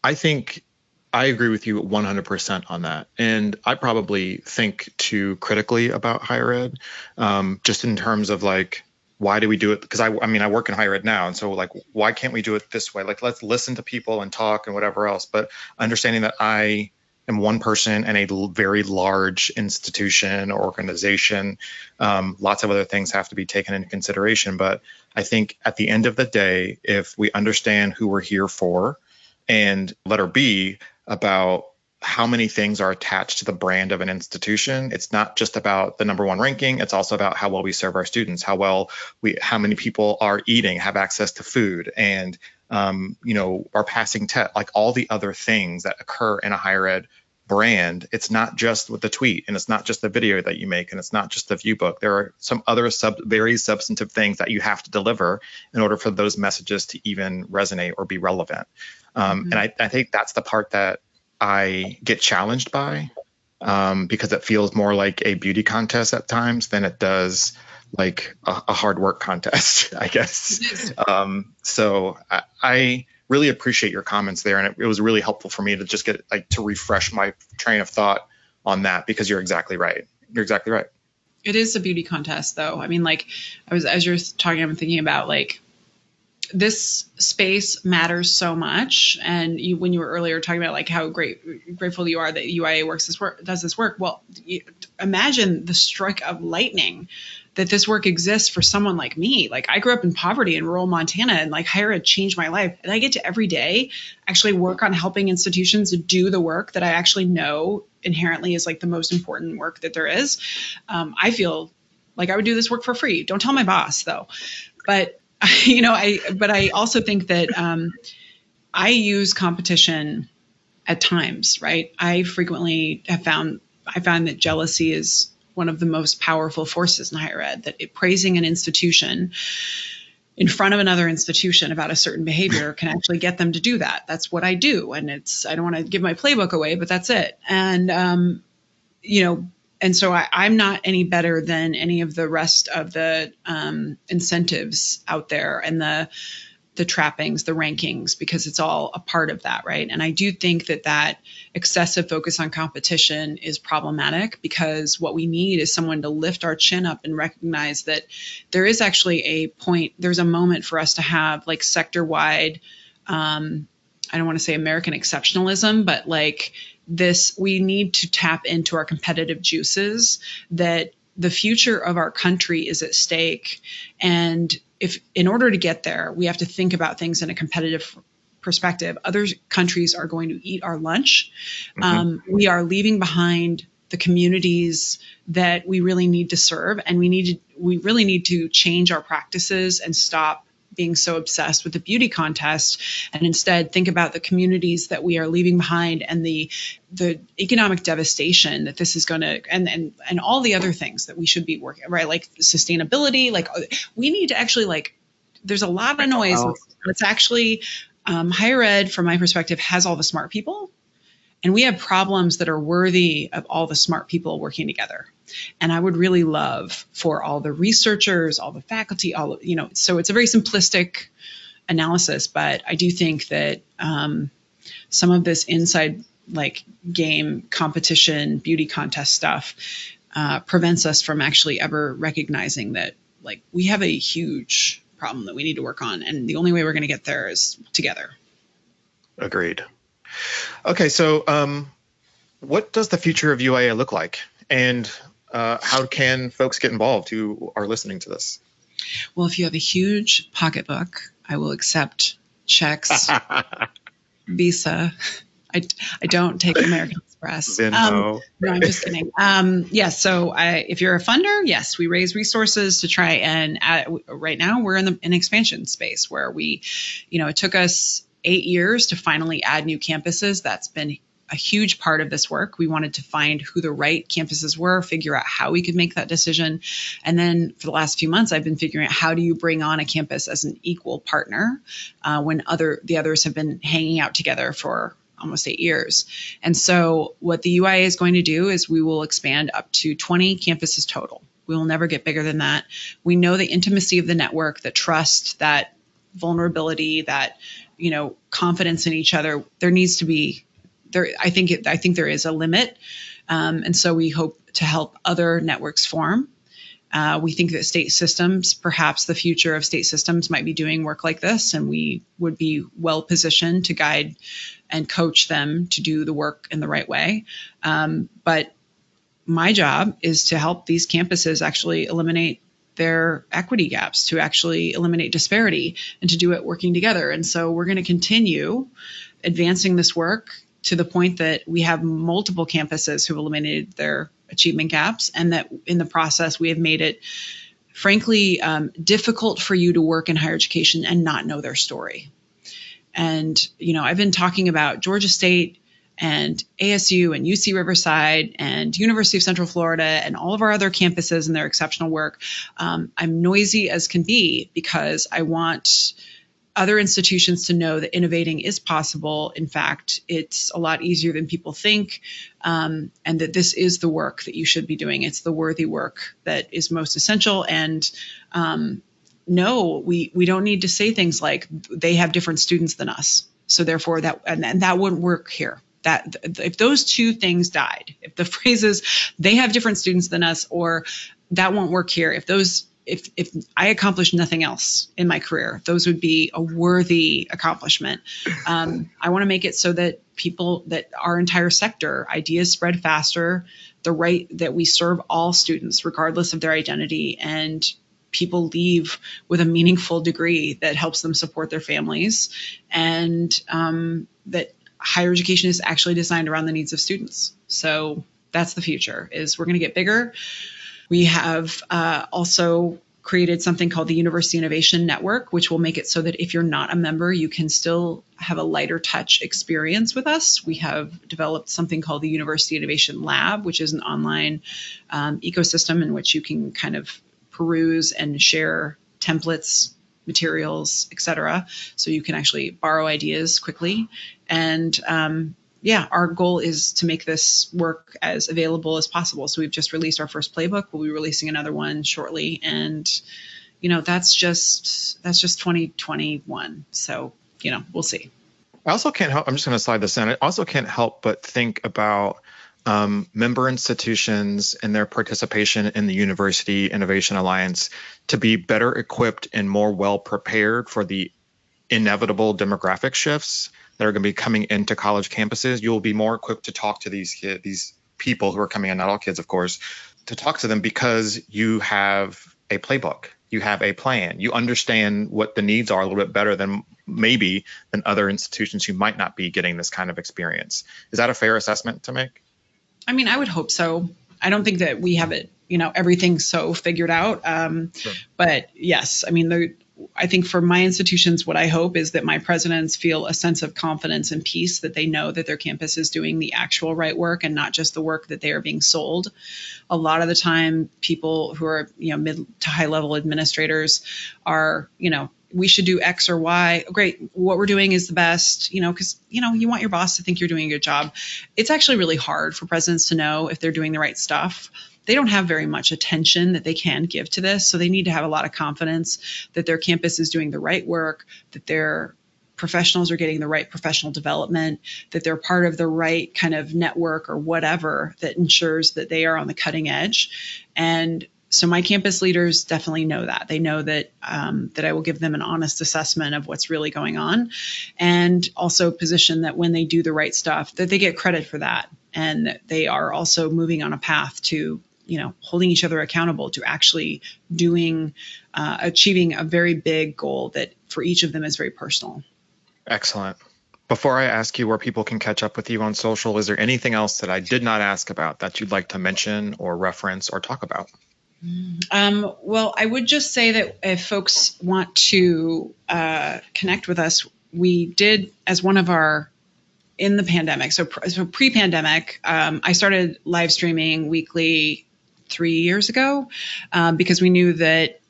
I think I agree with you 100% on that. And I probably think too critically about higher ed, um, just in terms of like, why do we do it? Because I, I mean, I work in higher ed now, and so like, why can't we do it this way? Like, let's listen to people and talk and whatever else. But understanding that I am one person and a very large institution or organization, um, lots of other things have to be taken into consideration. But I think at the end of the day, if we understand who we're here for, and letter B about how many things are attached to the brand of an institution. It's not just about the number one ranking. It's also about how well we serve our students, how well we, how many people are eating, have access to food, and um, you know, are passing test, like all the other things that occur in a higher ed brand. It's not just with the tweet, and it's not just the video that you make, and it's not just the view book. There are some other sub, very substantive things that you have to deliver in order for those messages to even resonate or be relevant. Um, mm-hmm. And I, I think that's the part that I get challenged by um, because it feels more like a beauty contest at times than it does like a, a hard work contest, I guess. Um, so I, I, really appreciate your comments there, and it, it was really helpful for me to just get like to refresh my train of thought on that because you're exactly right. You're exactly right. It is a beauty contest, though. I mean, like I was as you're talking, I'm thinking about like this space matters so much. And you, when you were earlier talking about like how great grateful you are that UIA works this work does this work well imagine the strike of lightning that this work exists for someone like me. Like I grew up in poverty in rural Montana and like higher ed changed my life. And I get to every day actually work on helping institutions do the work that I actually know inherently is like the most important work that there is. Um, I feel like I would do this work for free. Don't tell my boss though. But you know, I but I also think that um, I use competition at times, right? I frequently have found I found that jealousy is one of the most powerful forces in higher ed. That it, praising an institution in front of another institution about a certain behavior can actually get them to do that. That's what I do, and it's I don't want to give my playbook away, but that's it. And um, you know, and so I, am not any better than any of the rest of the um, incentives out there and the the trappings, the rankings, because it's all a part of that, right? And I do think that that excessive focus on competition is problematic because what we need is someone to lift our chin up and recognize that there is actually a point, there's a moment for us to have like sector wide. Um, I don't want to say American exceptionalism, but like this we need to tap into our competitive juices that the future of our country is at stake. And if in order to get there we have to think about things in a competitive perspective. Other countries are going to eat our lunch. Mm-hmm. um, we are leaving behind the communities that we really need to serve and we need to we really need to change our practices and stop being so obsessed with the beauty contest and instead think about the communities that we are leaving behind and the the economic devastation that this is going to and and and all the other things that we should be working right? Like sustainability like we need to actually like there's a lot of noise. It's actually um, higher ed from my perspective has all the smart people. And we have problems that are worthy of all the smart people working together and I would really love for all the researchers, all the faculty, all you know. So it's a very simplistic analysis, but I do think that um, some of this inside like game competition, beauty contest stuff uh, prevents us from actually ever recognizing that like we have a huge problem that we need to work on, and the only way we're going to get there is together. Agreed. Okay, so um, what does the future of UIA look like? And uh, how can folks get involved who are listening to this? Well, if you have a huge pocketbook, I will accept checks, Visa. I, I don't take American Express. Um, no, I'm just kidding. Um, yes, yeah, so I, if you're a funder, yes, we raise resources to try and add, right now we're in the an expansion space where we, you know, it took us eight years to finally add new campuses. That's been a huge part of this work. We wanted to find who the right campuses were, figure out how we could make that decision. And then for the last few months, I've been figuring out how do you bring on a campus as an equal partner uh, when other the others have been hanging out together for almost eight years. And so what the UIA is going to do is we will expand up to 20 campuses total. We will never get bigger than that. We know the intimacy of the network, the trust, that vulnerability, that you know confidence in each other. There needs to be there, I think it, I think there is a limit, um, and so we hope to help other networks form. Uh, we think that state systems, perhaps the future of state systems, might be doing work like this, and we would be well positioned to guide and coach them to do the work in the right way. Um, but my job is to help these campuses actually eliminate their equity gaps, to actually eliminate disparity, and to do it working together. And so we're going to continue advancing this work to the point that we have multiple campuses who eliminated their achievement gaps, and that in the process we have made it, frankly, um, difficult for you to work in higher education and not know their story. And you know, I've been talking about Georgia State and ASU and UC Riverside and University of Central Florida and all of our other campuses and their exceptional work. Um, I'm noisy as can be because I want other institutions to know that innovating is possible. In fact, it's a lot easier than people think, um, and that this is the work that you should be doing. It's the worthy work that is most essential. And um, no, we we don't need to say things like they have different students than us, so therefore that and, and that wouldn't work here. That if those two things died, if the phrases they have different students than us, or that won't work here, if those if if I accomplished nothing else in my career, those would be a worthy accomplishment. Um, I want to make it so that people that our entire sector ideas spread faster, the right that we serve all students regardless of their identity, and people leave with a meaningful degree that helps them support their families, and um, that higher education is actually designed around the needs of students. So that's the future. Is we're going to get bigger we have uh, also created something called the University Innovation Network, which will make it so that if you're not a member, you can still have a lighter touch experience with us. We have developed something called the University Innovation Lab, which is an online um, ecosystem in which you can kind of peruse and share templates materials, etc. So you can actually borrow ideas quickly. And um, yeah, our goal is to make this work as available as possible. So we've just released our first playbook. We'll be releasing another one shortly, and you know that's just that's just 2021. So you know we'll see. I also can't help. I'm just going to slide this in. I also can't help but think about um, member institutions and their participation in the University Innovation Alliance to be better equipped and more well prepared for the inevitable demographic shifts that are going to be coming into college campuses, you'll be more equipped to talk to these kids, these people who are coming in, not all kids, of course, to talk to them because you have a playbook, you have a plan, you understand what the needs are a little bit better than maybe than other institutions who might not be getting this kind of experience. Is that a fair assessment to make? I mean, I would hope so. I don't think that we have it, you know, everything so figured out. Um, sure. But yes, I mean, the I think for my institutions, what I hope is that my presidents feel a sense of confidence and peace that they know that their campus is doing the actual right work and not just the work that they are being sold. A lot of the time, people who are, you know, mid to high level administrators are, you know, we should do X or Y. Great. What we're doing is the best, you know, because, you know, you want your boss to think you're doing a good job. It's actually really hard for presidents to know if they're doing the right stuff they don't have very much attention that they can give to this. So they need to have a lot of confidence that their campus is doing the right work, that their professionals are getting the right professional development, that they're part of the right kind of network or whatever that ensures that they are on the cutting edge. And so my campus leaders definitely know that they know that um, that I will give them an honest assessment of what's really going on, and also position that when they do the right stuff, that they get credit for that, and they are also moving on a path to you know holding each other accountable to actually doing uh, achieving a very big goal that for each of them is very personal. Excellent. Before i ask you where people can catch up with you on social is there anything else that i did not ask about that you'd like to mention or reference or talk about? Um, well i would just say that if folks want to uh, connect with us we did as one of our in the pandemic so, so pre-pandemic um, i started live streaming weekly three years ago um, because we knew that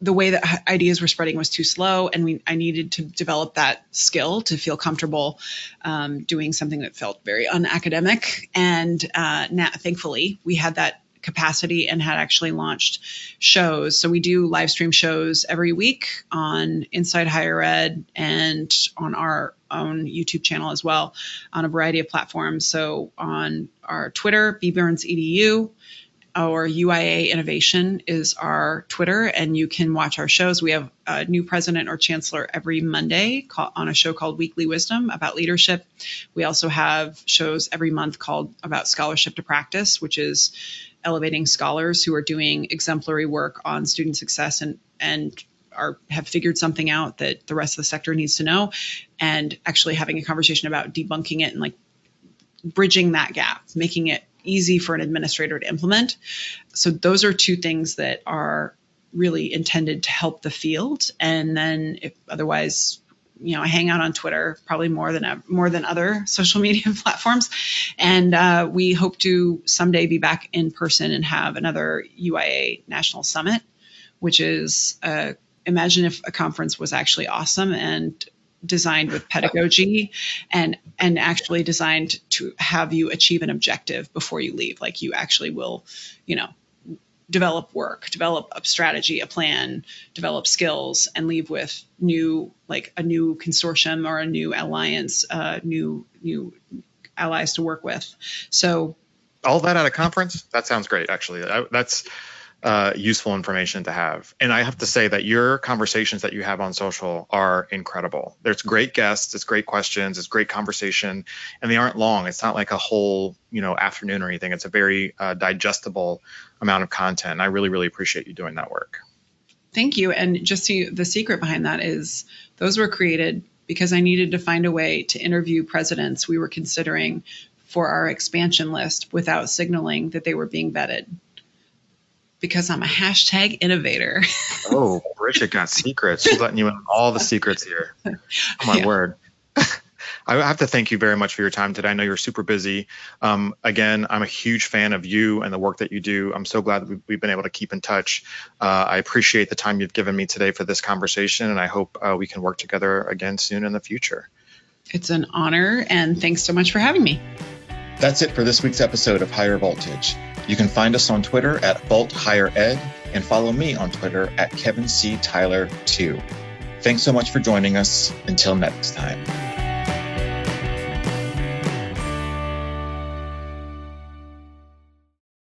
the way that ideas were spreading was too slow and we I needed to develop that skill to feel comfortable um, doing something that felt very unacademic. And uh, now, thankfully we had that capacity and had actually launched shows. So we do live stream shows every week on inside higher ed and on our own youtube channel as well on a variety of platforms. So on our twitter bburns edu our UIA Innovation is our Twitter, and you can watch our shows. We have a new president or chancellor every Monday on a show called Weekly Wisdom about leadership. We also have shows every month called about scholarship to practice, which is elevating scholars who are doing exemplary work on student success and and are have figured something out that the rest of the sector needs to know, and actually having a conversation about debunking it and like bridging that gap, making it easy for an administrator to implement. So those are two things that are really intended to help the field. And then if otherwise, you know, I hang out on Twitter probably more than more than other social media platforms, and uh, we hope to someday be back in person and have another UIA National Summit, which is a imagine if a conference was actually awesome and designed with pedagogy and and actually designed to have you achieve an objective before you leave. Like you actually will you know develop work develop a strategy a plan develop skills and leave with new like a new consortium or a new alliance uh, new new allies to work with. So all that at a conference? That sounds great actually. That's uh, useful information to have. And I have to say that your conversations that you have on social are incredible. There's great guests, it's great questions, it's great conversation, and they aren't long. It's not like a whole you know afternoon or anything. It's a very uh, digestible amount of content. And I really really appreciate you doing that work. Thank you. And just the secret behind that is those were created because I needed to find a way to interview presidents we were considering for our expansion list without signaling that they were being vetted because I'm a hashtag innovator. oh, Bridget got secrets. She's letting you in all the secrets here. Oh my yeah. word. I have to thank you very much for your time today. I know you're super busy. Um, again, I'm a huge fan of you and the work that you do. I'm so glad that we've, we've been able to keep in touch. Uh, I appreciate the time you've given me today for this conversation, and I hope uh, we can work together again soon in the future. It's an honor, and thanks so much for having me. That's it for this week's episode of Higher Voltage. You can find us on Twitter at Volt Higher Ed and follow me on Twitter at Kevin C. Tyler 2. Thanks so much for joining us. Until next time.